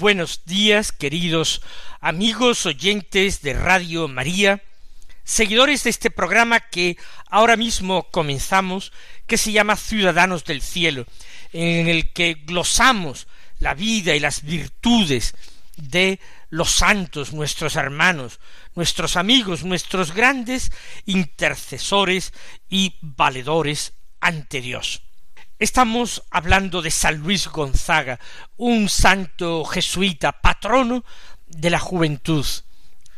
Buenos días, queridos amigos oyentes de Radio María, seguidores de este programa que ahora mismo comenzamos, que se llama Ciudadanos del Cielo, en el que glosamos la vida y las virtudes de los santos, nuestros hermanos, nuestros amigos, nuestros grandes intercesores y valedores ante Dios. Estamos hablando de San Luis Gonzaga, un santo jesuita, patrono de la juventud,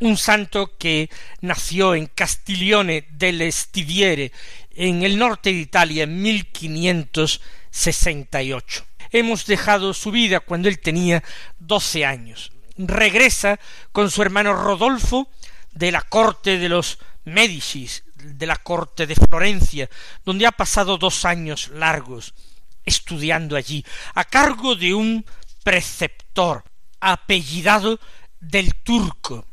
un santo que nació en Castiglione del Stiviere, en el norte de Italia, en 1568. Hemos dejado su vida cuando él tenía doce años. Regresa con su hermano Rodolfo de la corte de los Médicis, de la corte de Florencia, donde ha pasado dos años largos estudiando allí, a cargo de un preceptor apellidado del turco.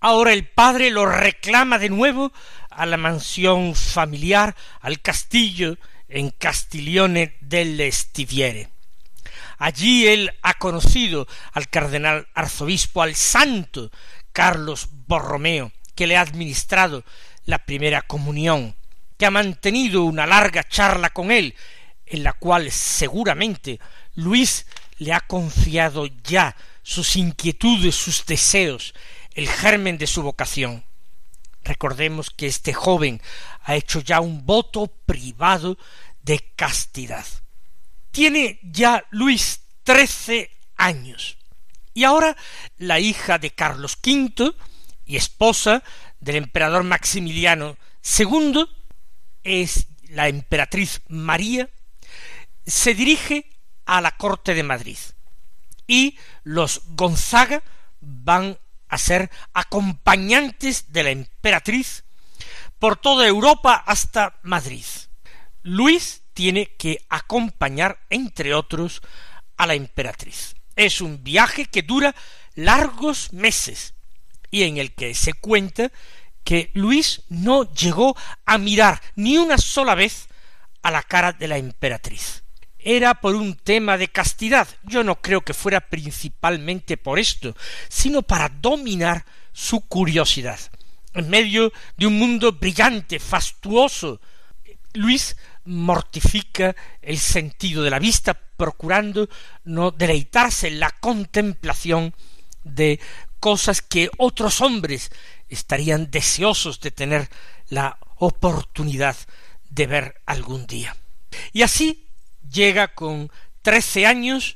Ahora el padre lo reclama de nuevo a la mansión familiar, al castillo en Castiglione del Stiviere. Allí él ha conocido al cardenal arzobispo, al santo Carlos Borromeo, que le ha administrado la primera comunión, que ha mantenido una larga charla con él, en la cual seguramente Luis le ha confiado ya sus inquietudes, sus deseos, el germen de su vocación. Recordemos que este joven ha hecho ya un voto privado de castidad. Tiene ya Luis trece años. Y ahora la hija de Carlos V y esposa del emperador Maximiliano II es la emperatriz María, se dirige a la corte de Madrid y los Gonzaga van a ser acompañantes de la emperatriz por toda Europa hasta Madrid. Luis tiene que acompañar, entre otros, a la emperatriz. Es un viaje que dura largos meses y en el que se cuenta que Luis no llegó a mirar ni una sola vez a la cara de la emperatriz. Era por un tema de castidad. Yo no creo que fuera principalmente por esto, sino para dominar su curiosidad. En medio de un mundo brillante, fastuoso, Luis mortifica el sentido de la vista, procurando no deleitarse en la contemplación de cosas que otros hombres estarían deseosos de tener la oportunidad de ver algún día. Y así llega con trece años,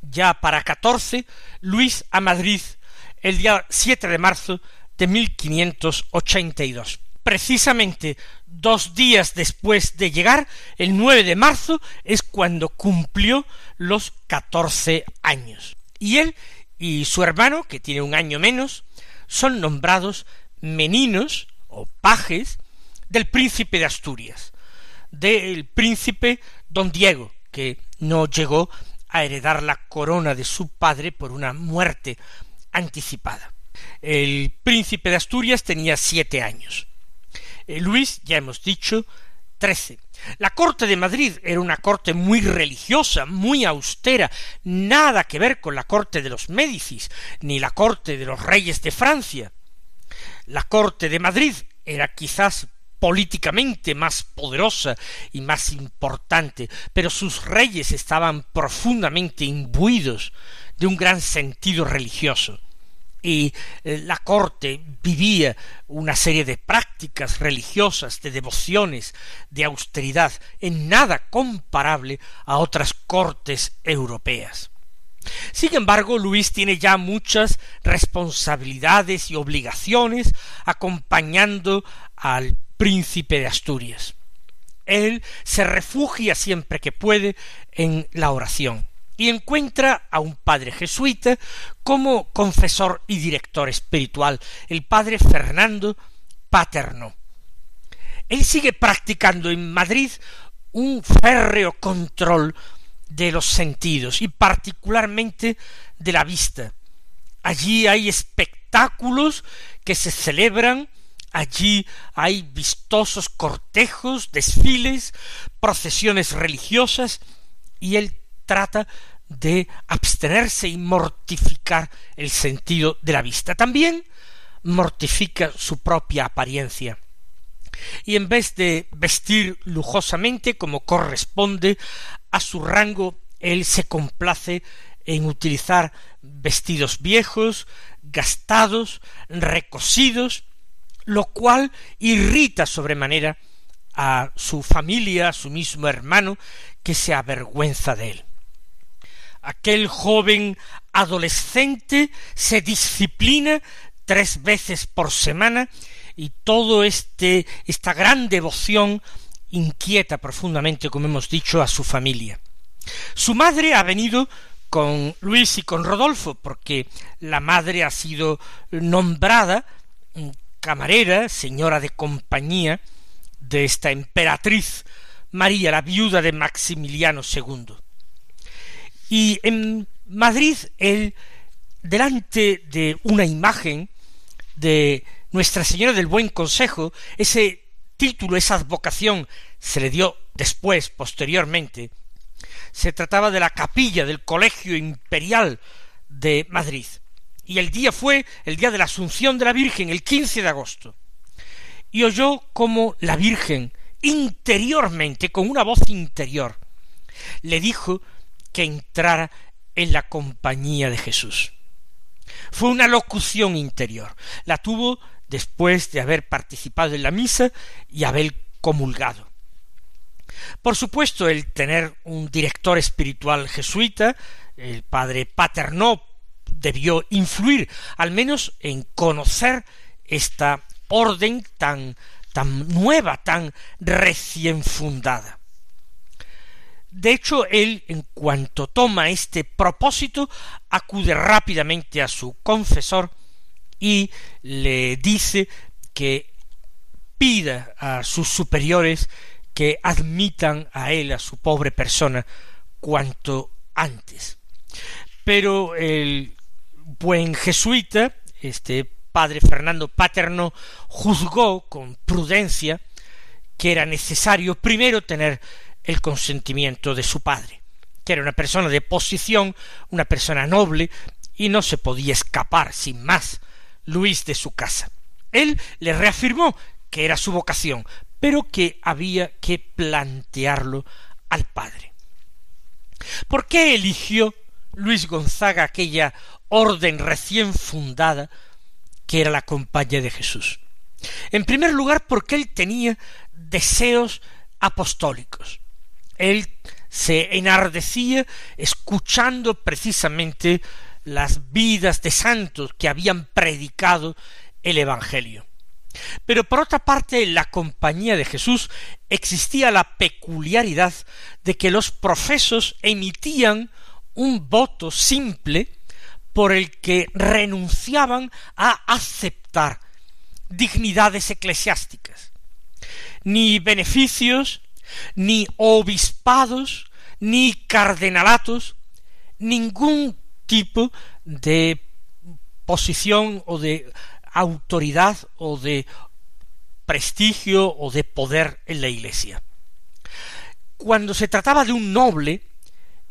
ya para catorce, Luis a Madrid el día 7 de marzo de 1582. Precisamente dos días después de llegar, el 9 de marzo, es cuando cumplió los catorce años. Y él y su hermano, que tiene un año menos, son nombrados meninos o pajes del príncipe de Asturias, del príncipe don Diego, que no llegó a heredar la corona de su padre por una muerte anticipada. El príncipe de Asturias tenía siete años. Eh, Luis, ya hemos dicho, trece. La corte de Madrid era una corte muy religiosa, muy austera, nada que ver con la corte de los Médicis, ni la corte de los reyes de Francia. La corte de Madrid era quizás políticamente más poderosa y más importante, pero sus reyes estaban profundamente imbuidos de un gran sentido religioso. Y eh, la corte vivía una serie de prácticas religiosas, de devociones, de austeridad, en nada comparable a otras cortes europeas. Sin embargo, Luis tiene ya muchas responsabilidades y obligaciones acompañando al príncipe de Asturias. Él se refugia siempre que puede en la oración y encuentra a un padre jesuita como confesor y director espiritual, el padre Fernando Paterno. Él sigue practicando en Madrid un férreo control de los sentidos y particularmente de la vista. Allí hay espectáculos que se celebran, allí hay vistosos cortejos, desfiles, procesiones religiosas, y él trata de abstenerse y mortificar el sentido de la vista. También mortifica su propia apariencia. Y en vez de vestir lujosamente como corresponde a su rango, él se complace en utilizar vestidos viejos, gastados, recosidos, lo cual irrita sobremanera a su familia, a su mismo hermano, que se avergüenza de él aquel joven adolescente se disciplina tres veces por semana y todo este esta gran devoción inquieta profundamente, como hemos dicho, a su familia. Su madre ha venido con Luis y con Rodolfo, porque la madre ha sido nombrada camarera, señora de compañía de esta emperatriz María, la viuda de Maximiliano II. Y en Madrid, él, delante de una imagen de Nuestra Señora del Buen Consejo, ese título, esa advocación, se le dio después, posteriormente, se trataba de la capilla del Colegio Imperial de Madrid. Y el día fue el día de la Asunción de la Virgen, el 15 de agosto. Y oyó como la Virgen, interiormente, con una voz interior, le dijo que entrara en la compañía de Jesús. Fue una locución interior. La tuvo después de haber participado en la misa y haber comulgado. Por supuesto, el tener un director espiritual jesuita, el padre Paternó, debió influir, al menos en conocer esta orden tan tan nueva, tan recién fundada. De hecho, él, en cuanto toma este propósito, acude rápidamente a su confesor y le dice que pida a sus superiores que admitan a él, a su pobre persona, cuanto antes. Pero el buen jesuita, este padre Fernando Paterno, juzgó con prudencia que era necesario primero tener el consentimiento de su padre, que era una persona de posición, una persona noble, y no se podía escapar sin más Luis de su casa. Él le reafirmó que era su vocación, pero que había que plantearlo al padre. ¿Por qué eligió Luis Gonzaga aquella orden recién fundada que era la compañía de Jesús? En primer lugar, porque él tenía deseos apostólicos él se enardecía escuchando precisamente las vidas de santos que habían predicado el Evangelio. Pero por otra parte, en la compañía de Jesús existía la peculiaridad de que los profesos emitían un voto simple por el que renunciaban a aceptar dignidades eclesiásticas, ni beneficios, ni obispados, ni cardenalatos, ningún tipo de posición o de autoridad o de prestigio o de poder en la Iglesia. Cuando se trataba de un noble,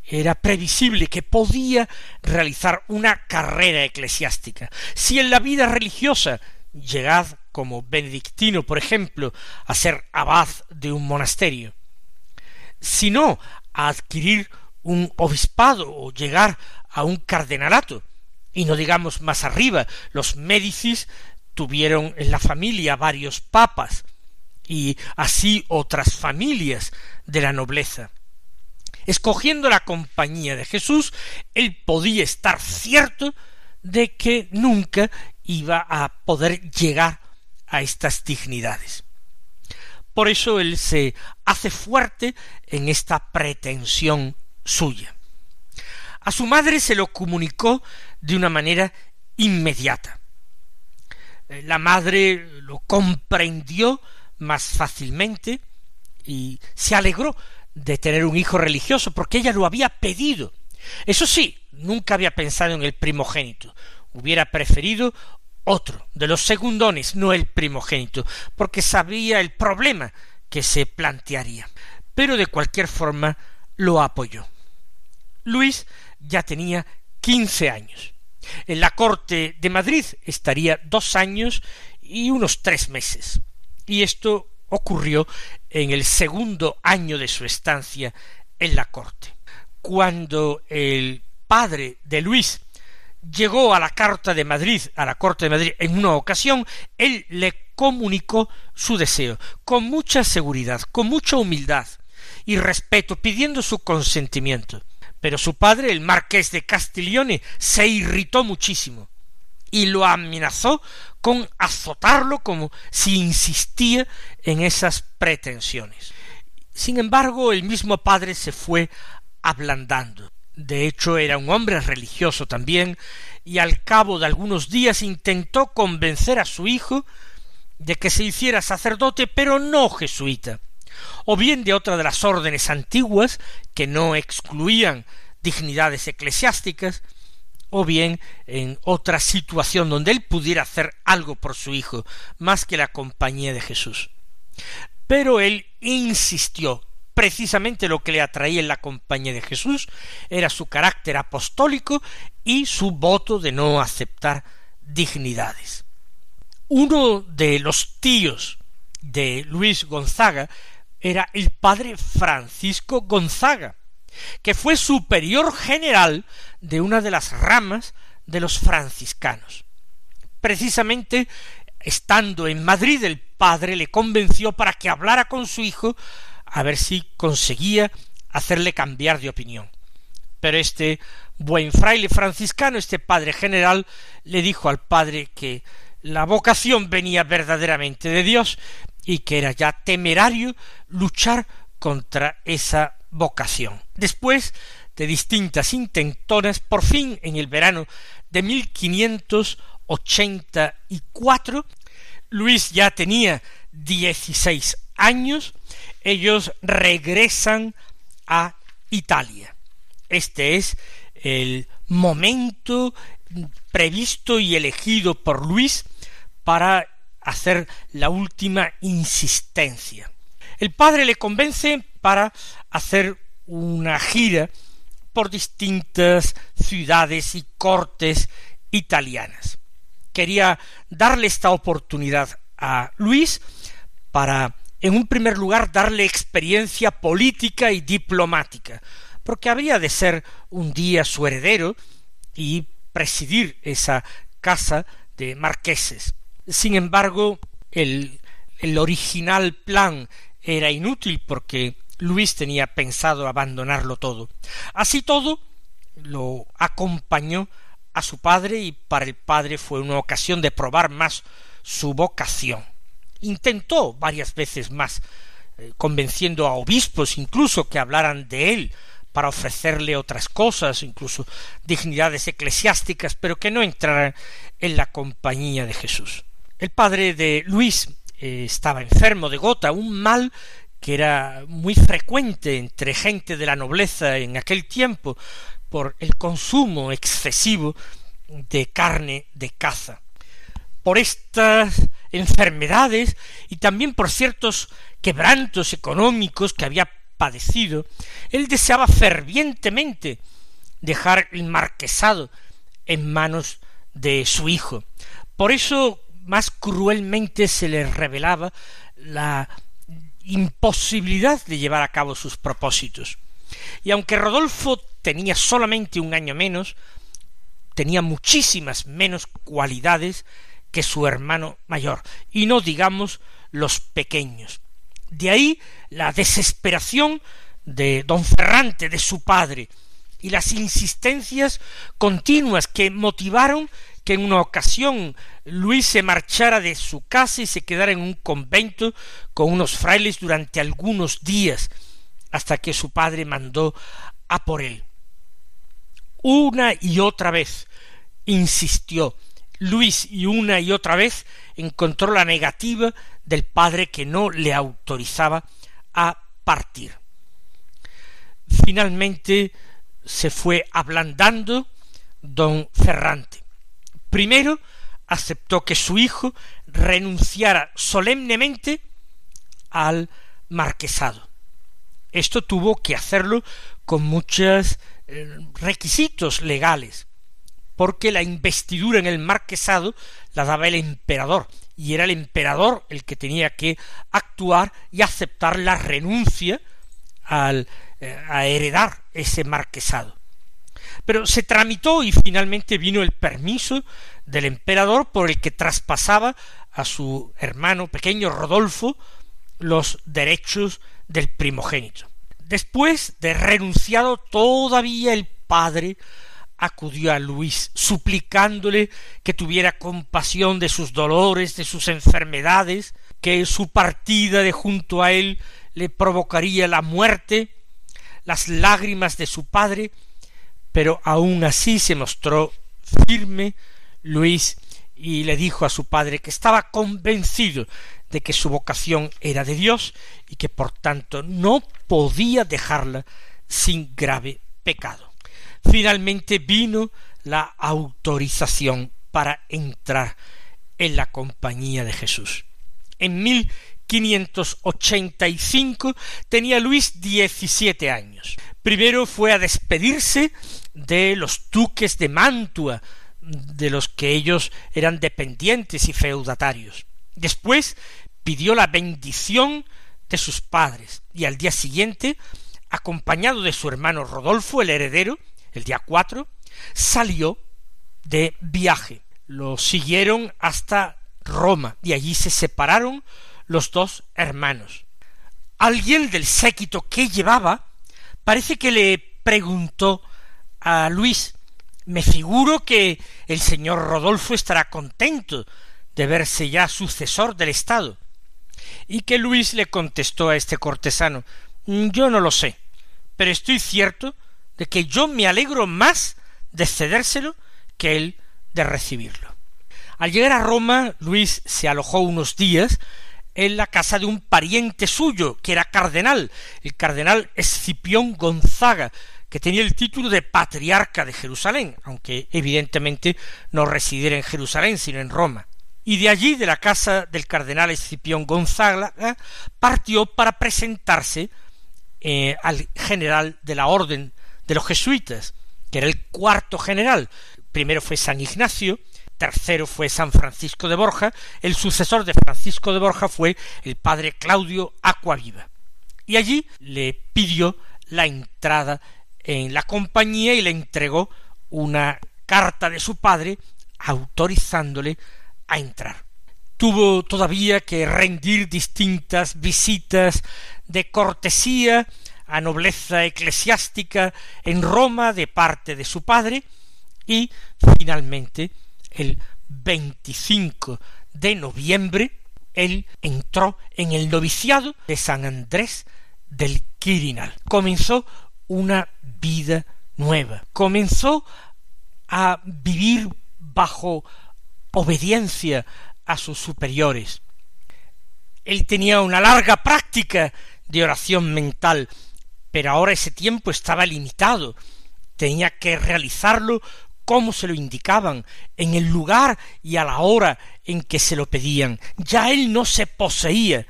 era previsible que podía realizar una carrera eclesiástica. Si en la vida religiosa llegad como benedictino, por ejemplo, a ser abad de un monasterio, sino a adquirir un obispado o llegar a un cardenalato, Y no digamos más arriba, los Médicis tuvieron en la familia varios papas, y así otras familias de la nobleza. Escogiendo la compañía de Jesús, él podía estar cierto de que nunca iba a poder llegar a estas dignidades. Por eso él se hace fuerte en esta pretensión suya. A su madre se lo comunicó de una manera inmediata. La madre lo comprendió más fácilmente y se alegró de tener un hijo religioso porque ella lo había pedido. Eso sí, nunca había pensado en el primogénito. Hubiera preferido otro de los segundones, no el primogénito, porque sabía el problema que se plantearía. Pero de cualquier forma lo apoyó. Luis ya tenía quince años. En la corte de Madrid estaría dos años y unos tres meses. Y esto ocurrió en el segundo año de su estancia en la corte. Cuando el padre de Luis llegó a la carta de Madrid, a la corte de Madrid, en una ocasión, él le comunicó su deseo, con mucha seguridad, con mucha humildad y respeto, pidiendo su consentimiento. Pero su padre, el marqués de Castiglione, se irritó muchísimo y lo amenazó con azotarlo como si insistía en esas pretensiones. Sin embargo, el mismo padre se fue ablandando. De hecho, era un hombre religioso también, y al cabo de algunos días intentó convencer a su hijo de que se hiciera sacerdote, pero no jesuita, o bien de otra de las órdenes antiguas que no excluían dignidades eclesiásticas, o bien en otra situación donde él pudiera hacer algo por su hijo, más que la compañía de Jesús. Pero él insistió, precisamente lo que le atraía en la compañía de Jesús era su carácter apostólico y su voto de no aceptar dignidades. Uno de los tíos de Luis Gonzaga era el padre Francisco Gonzaga, que fue superior general de una de las ramas de los franciscanos. Precisamente estando en Madrid el padre le convenció para que hablara con su hijo a ver si conseguía hacerle cambiar de opinión. Pero este buen fraile franciscano, este padre general, le dijo al padre que la vocación venía verdaderamente de Dios y que era ya temerario luchar contra esa vocación. Después de distintas intentonas, por fin en el verano de 1584, Luis ya tenía dieciséis años, ellos regresan a Italia. Este es el momento previsto y elegido por Luis para hacer la última insistencia. El padre le convence para hacer una gira por distintas ciudades y cortes italianas. Quería darle esta oportunidad a Luis para, en un primer lugar, darle experiencia política y diplomática, porque habría de ser un día su heredero y presidir esa casa de marqueses. Sin embargo, el, el original plan era inútil porque Luis tenía pensado abandonarlo todo. Así todo, lo acompañó a su padre y para el padre fue una ocasión de probar más su vocación. Intentó varias veces más, eh, convenciendo a obispos incluso que hablaran de él para ofrecerle otras cosas, incluso dignidades eclesiásticas, pero que no entraran en la compañía de Jesús. El padre de Luis eh, estaba enfermo de gota, un mal que era muy frecuente entre gente de la nobleza en aquel tiempo por el consumo excesivo de carne de caza. Por estas enfermedades y también por ciertos quebrantos económicos que había padecido, él deseaba fervientemente dejar el marquesado en manos de su hijo. Por eso más cruelmente se le revelaba la imposibilidad de llevar a cabo sus propósitos. Y aunque Rodolfo tenía solamente un año menos, tenía muchísimas menos cualidades que su hermano mayor, y no digamos los pequeños. De ahí la desesperación de don Ferrante, de su padre, y las insistencias continuas que motivaron que en una ocasión Luis se marchara de su casa y se quedara en un convento con unos frailes durante algunos días, hasta que su padre mandó a por él. Una y otra vez insistió Luis y una y otra vez encontró la negativa del padre que no le autorizaba a partir. Finalmente se fue ablandando don Ferrante. Primero aceptó que su hijo renunciara solemnemente al marquesado. Esto tuvo que hacerlo con muchos eh, requisitos legales, porque la investidura en el marquesado la daba el emperador, y era el emperador el que tenía que actuar y aceptar la renuncia al, eh, a heredar ese marquesado. Pero se tramitó y finalmente vino el permiso del emperador por el que traspasaba a su hermano pequeño Rodolfo los derechos del primogénito. Después de renunciado todavía el padre acudió a Luis, suplicándole que tuviera compasión de sus dolores, de sus enfermedades, que su partida de junto a él le provocaría la muerte, las lágrimas de su padre, pero aun así se mostró firme Luis y le dijo a su padre que estaba convencido de que su vocación era de Dios y que por tanto no podía dejarla sin grave pecado. Finalmente vino la autorización para entrar en la compañía de Jesús. En 1585 tenía Luis diecisiete años. Primero fue a despedirse de los duques de Mantua, de los que ellos eran dependientes y feudatarios. Después pidió la bendición de sus padres y al día siguiente, acompañado de su hermano Rodolfo, el heredero, el día cuatro, salió de viaje. Lo siguieron hasta Roma y allí se separaron los dos hermanos. Alguien del séquito que llevaba parece que le preguntó a Luis me figuro que el señor Rodolfo estará contento de verse ya sucesor del Estado. Y que Luis le contestó a este cortesano Yo no lo sé, pero estoy cierto de que yo me alegro más de cedérselo que él de recibirlo. Al llegar a Roma, Luis se alojó unos días en la casa de un pariente suyo, que era cardenal, el cardenal Escipión Gonzaga, que tenía el título de patriarca de Jerusalén, aunque evidentemente no residiera en Jerusalén, sino en Roma. Y de allí, de la casa del cardenal Escipión Gonzaga, partió para presentarse eh, al general de la orden de los jesuitas, que era el cuarto general. Primero fue San Ignacio, tercero fue San Francisco de Borja, el sucesor de Francisco de Borja fue el padre Claudio Acuaviva. Y allí le pidió la entrada en la compañía y le entregó una carta de su padre autorizándole a entrar. Tuvo todavía que rendir distintas visitas de cortesía a nobleza eclesiástica en Roma de parte de su padre y finalmente el 25 de noviembre él entró en el noviciado de San Andrés del Quirinal. Comenzó una vida nueva. Comenzó a vivir bajo obediencia a sus superiores. Él tenía una larga práctica de oración mental pero ahora ese tiempo estaba limitado, tenía que realizarlo como se lo indicaban, en el lugar y a la hora en que se lo pedían. Ya él no se poseía.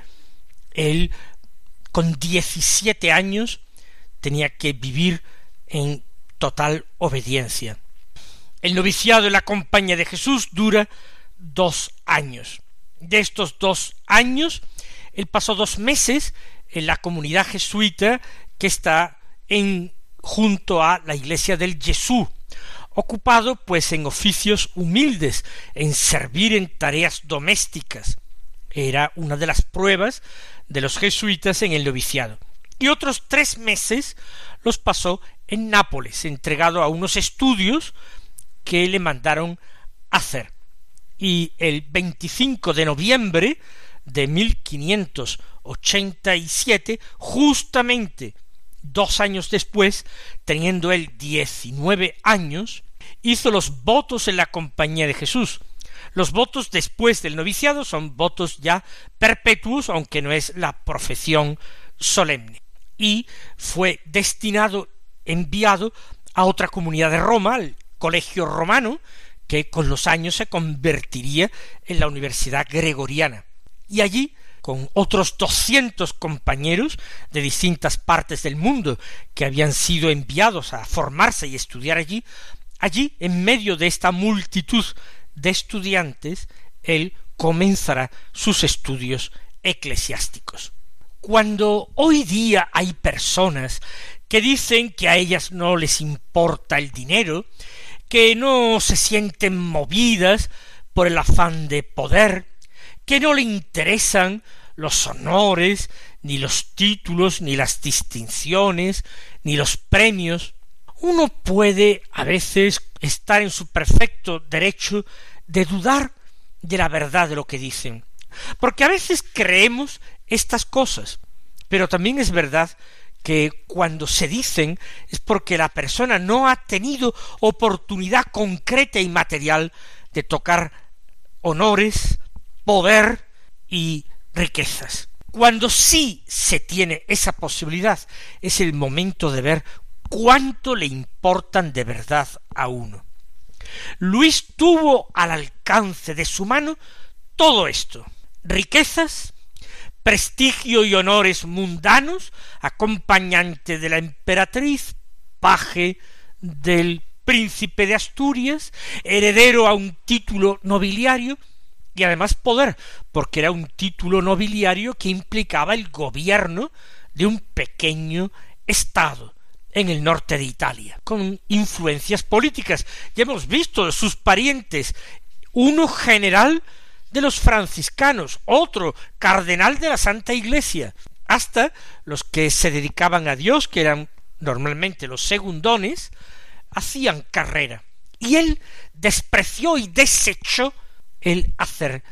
Él, con diecisiete años, tenía que vivir en total obediencia. El noviciado en la compañía de Jesús dura dos años. De estos dos años, él pasó dos meses en la comunidad jesuita que está en junto a la iglesia del Jesús ocupado pues en oficios humildes, en servir en tareas domésticas. Era una de las pruebas de los jesuitas en el noviciado. Y otros tres meses los pasó en Nápoles, entregado a unos estudios que le mandaron hacer. Y el 25 de noviembre de 1587, justamente dos años después, teniendo él diecinueve años, hizo los votos en la compañía de Jesús. Los votos después del noviciado son votos ya perpetuos, aunque no es la profesión solemne. Y fue destinado, enviado a otra comunidad de Roma, al Colegio Romano, que con los años se convertiría en la Universidad Gregoriana. Y allí con otros doscientos compañeros de distintas partes del mundo que habían sido enviados a formarse y estudiar allí, allí, en medio de esta multitud de estudiantes, él comenzará sus estudios eclesiásticos. Cuando hoy día hay personas que dicen que a ellas no les importa el dinero, que no se sienten movidas por el afán de poder, que no le interesan los honores, ni los títulos, ni las distinciones, ni los premios. Uno puede a veces estar en su perfecto derecho de dudar de la verdad de lo que dicen, porque a veces creemos estas cosas, pero también es verdad que cuando se dicen es porque la persona no ha tenido oportunidad concreta y material de tocar honores, poder y riquezas. Cuando sí se tiene esa posibilidad, es el momento de ver cuánto le importan de verdad a uno. Luis tuvo al alcance de su mano todo esto riquezas, prestigio y honores mundanos, acompañante de la emperatriz, paje del príncipe de Asturias, heredero a un título nobiliario, y además poder, porque era un título nobiliario que implicaba el gobierno de un pequeño estado en el norte de Italia, con influencias políticas. Ya hemos visto sus parientes, uno general de los franciscanos, otro cardenal de la Santa Iglesia, hasta los que se dedicaban a Dios, que eran normalmente los segundones, hacían carrera. Y él despreció y desechó el hacer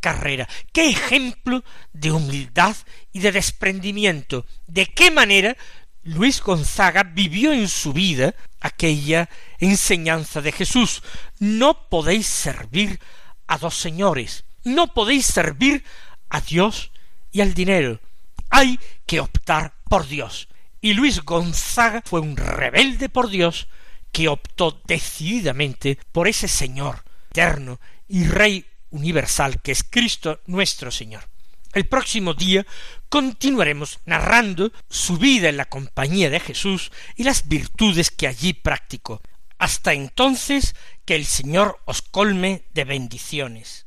carrera. Qué ejemplo de humildad y de desprendimiento. De qué manera Luis Gonzaga vivió en su vida aquella enseñanza de Jesús. No podéis servir a dos señores. No podéis servir a Dios y al dinero. Hay que optar por Dios. Y Luis Gonzaga fue un rebelde por Dios que optó decididamente por ese Señor eterno y Rey universal que es Cristo nuestro Señor. El próximo día continuaremos narrando su vida en la compañía de Jesús y las virtudes que allí practicó. Hasta entonces, que el Señor os colme de bendiciones.